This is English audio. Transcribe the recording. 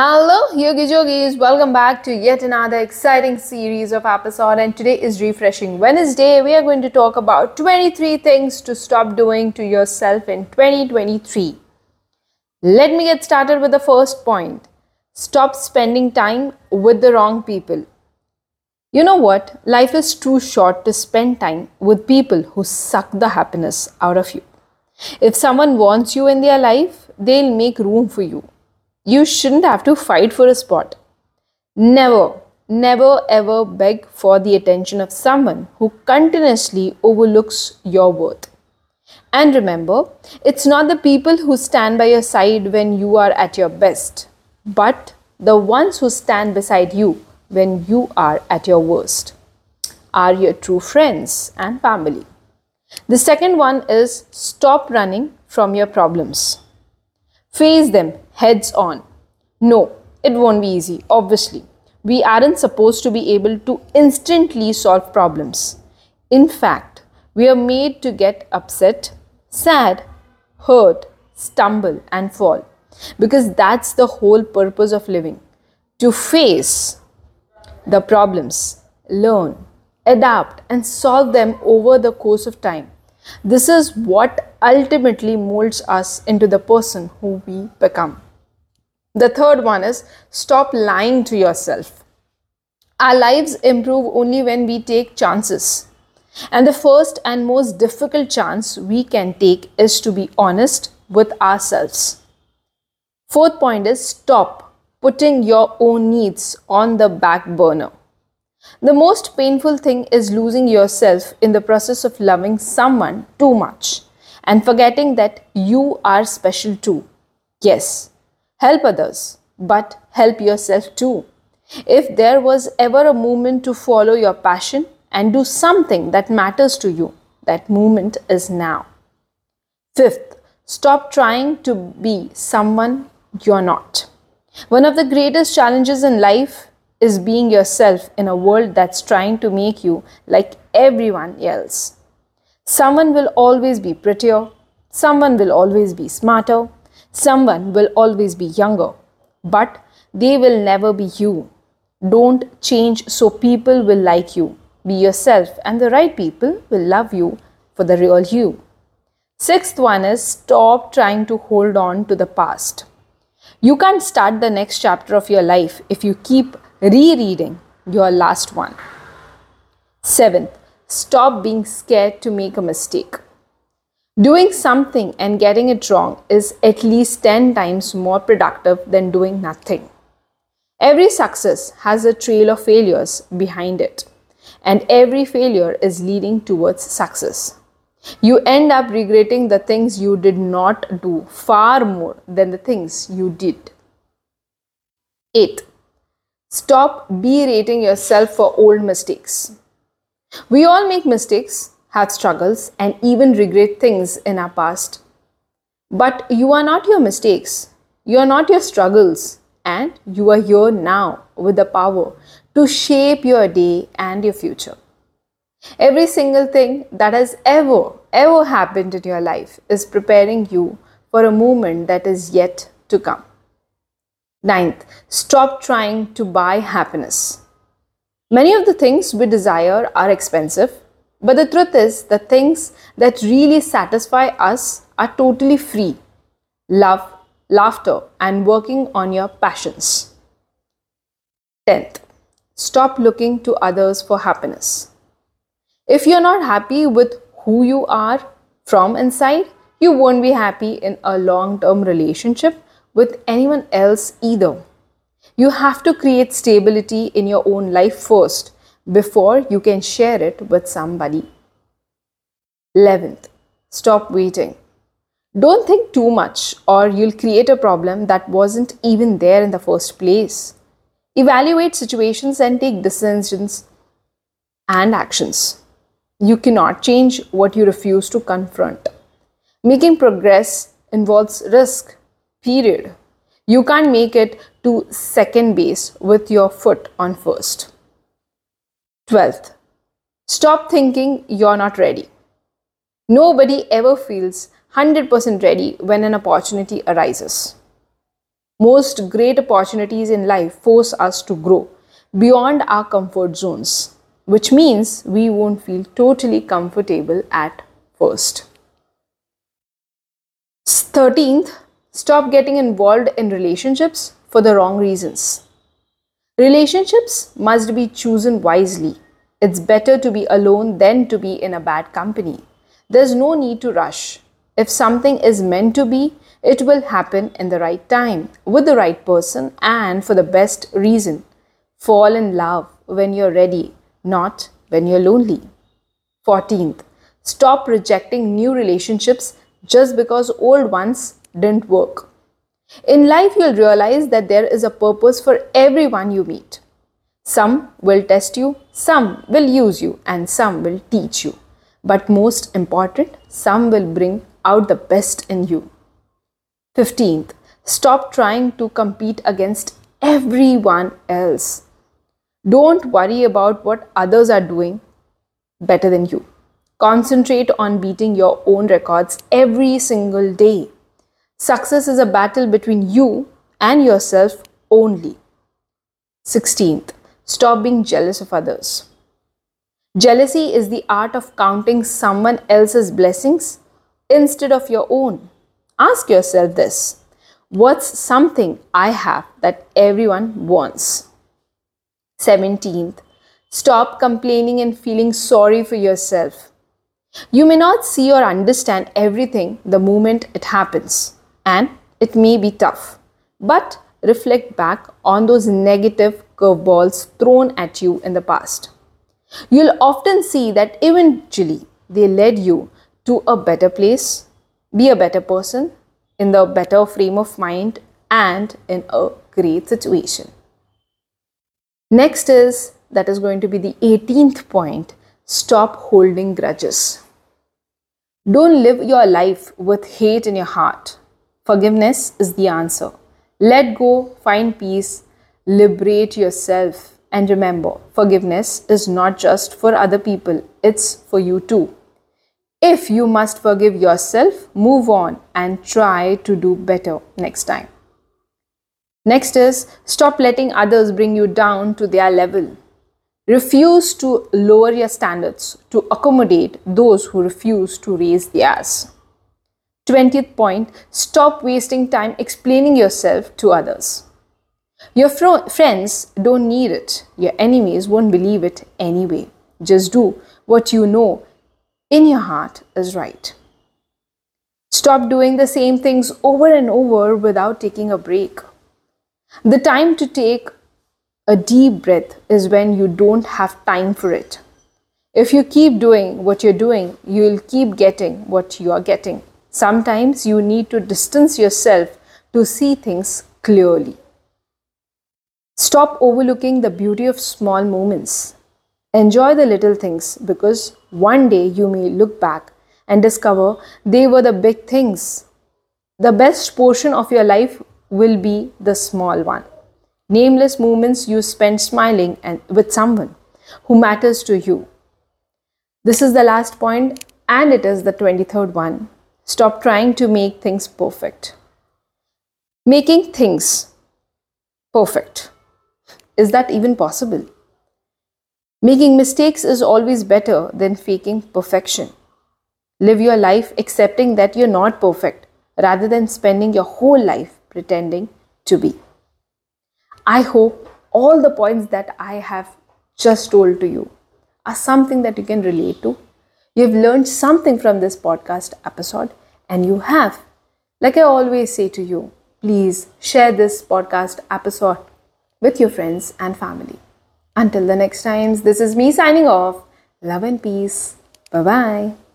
Hello, Yogi Jogis. Welcome back to yet another exciting series of episode. And today is Refreshing Wednesday. We are going to talk about 23 things to stop doing to yourself in 2023. Let me get started with the first point. Stop spending time with the wrong people. You know what? Life is too short to spend time with people who suck the happiness out of you. If someone wants you in their life, they'll make room for you. You shouldn't have to fight for a spot. Never, never ever beg for the attention of someone who continuously overlooks your worth. And remember, it's not the people who stand by your side when you are at your best, but the ones who stand beside you when you are at your worst are your true friends and family. The second one is stop running from your problems. Face them heads on. No, it won't be easy, obviously. We aren't supposed to be able to instantly solve problems. In fact, we are made to get upset, sad, hurt, stumble, and fall because that's the whole purpose of living to face the problems, learn, adapt, and solve them over the course of time. This is what ultimately molds us into the person who we become. The third one is stop lying to yourself. Our lives improve only when we take chances. And the first and most difficult chance we can take is to be honest with ourselves. Fourth point is stop putting your own needs on the back burner. The most painful thing is losing yourself in the process of loving someone too much and forgetting that you are special too. Yes, help others, but help yourself too. If there was ever a moment to follow your passion and do something that matters to you, that moment is now. Fifth, stop trying to be someone you're not. One of the greatest challenges in life is being yourself in a world that's trying to make you like everyone else. Someone will always be prettier, someone will always be smarter, someone will always be younger, but they will never be you. Don't change so people will like you. Be yourself, and the right people will love you for the real you. Sixth one is stop trying to hold on to the past. You can't start the next chapter of your life if you keep rereading your last one. Seventh, stop being scared to make a mistake. Doing something and getting it wrong is at least 10 times more productive than doing nothing. Every success has a trail of failures behind it, and every failure is leading towards success. You end up regretting the things you did not do far more than the things you did. 8. Stop berating yourself for old mistakes. We all make mistakes, have struggles, and even regret things in our past. But you are not your mistakes, you are not your struggles, and you are here now with the power to shape your day and your future. Every single thing that has ever, ever happened in your life is preparing you for a moment that is yet to come. Ninth, stop trying to buy happiness. Many of the things we desire are expensive, but the truth is, the things that really satisfy us are totally free love, laughter, and working on your passions. Tenth, stop looking to others for happiness. If you're not happy with who you are from inside, you won't be happy in a long term relationship with anyone else either. You have to create stability in your own life first before you can share it with somebody. 11th, stop waiting. Don't think too much, or you'll create a problem that wasn't even there in the first place. Evaluate situations and take decisions and actions. You cannot change what you refuse to confront. Making progress involves risk, period. You can't make it to second base with your foot on first. 12th, stop thinking you're not ready. Nobody ever feels 100% ready when an opportunity arises. Most great opportunities in life force us to grow beyond our comfort zones, which means we won't feel totally comfortable at first. 13th, stop getting involved in relationships for the wrong reasons. Relationships must be chosen wisely. It's better to be alone than to be in a bad company. There's no need to rush. If something is meant to be, it will happen in the right time, with the right person, and for the best reason. Fall in love when you're ready, not when you're lonely. 14th, stop rejecting new relationships just because old ones didn't work. In life, you'll realize that there is a purpose for everyone you meet. Some will test you, some will use you, and some will teach you. But most important, some will bring out the best in you. 15th, stop trying to compete against everyone else. Don't worry about what others are doing better than you. Concentrate on beating your own records every single day. Success is a battle between you and yourself only. 16th, stop being jealous of others. Jealousy is the art of counting someone else's blessings instead of your own. Ask yourself this What's something I have that everyone wants? 17th, stop complaining and feeling sorry for yourself. You may not see or understand everything the moment it happens, and it may be tough. But reflect back on those negative curveballs thrown at you in the past. You'll often see that eventually they led you to a better place, be a better person, in the better frame of mind, and in a great situation. Next is that is going to be the 18th point stop holding grudges. Don't live your life with hate in your heart. Forgiveness is the answer. Let go, find peace, liberate yourself, and remember forgiveness is not just for other people, it's for you too. If you must forgive yourself, move on and try to do better next time. Next is stop letting others bring you down to their level. Refuse to lower your standards to accommodate those who refuse to raise theirs. 20th point stop wasting time explaining yourself to others. Your fr- friends don't need it, your enemies won't believe it anyway. Just do what you know in your heart is right. Stop doing the same things over and over without taking a break. The time to take a deep breath is when you don't have time for it. If you keep doing what you're doing, you'll keep getting what you are getting. Sometimes you need to distance yourself to see things clearly. Stop overlooking the beauty of small moments. Enjoy the little things because one day you may look back and discover they were the big things. The best portion of your life will be the small one. Nameless moments you spend smiling and with someone who matters to you. This is the last point and it is the 23rd one. Stop trying to make things perfect. Making things perfect. Is that even possible? Making mistakes is always better than faking perfection. Live your life accepting that you're not perfect rather than spending your whole life pretending to be. I hope all the points that I have just told to you are something that you can relate to. You've learned something from this podcast episode, and you have. Like I always say to you, please share this podcast episode with your friends and family. Until the next times, this is me signing off. Love and peace. Bye bye.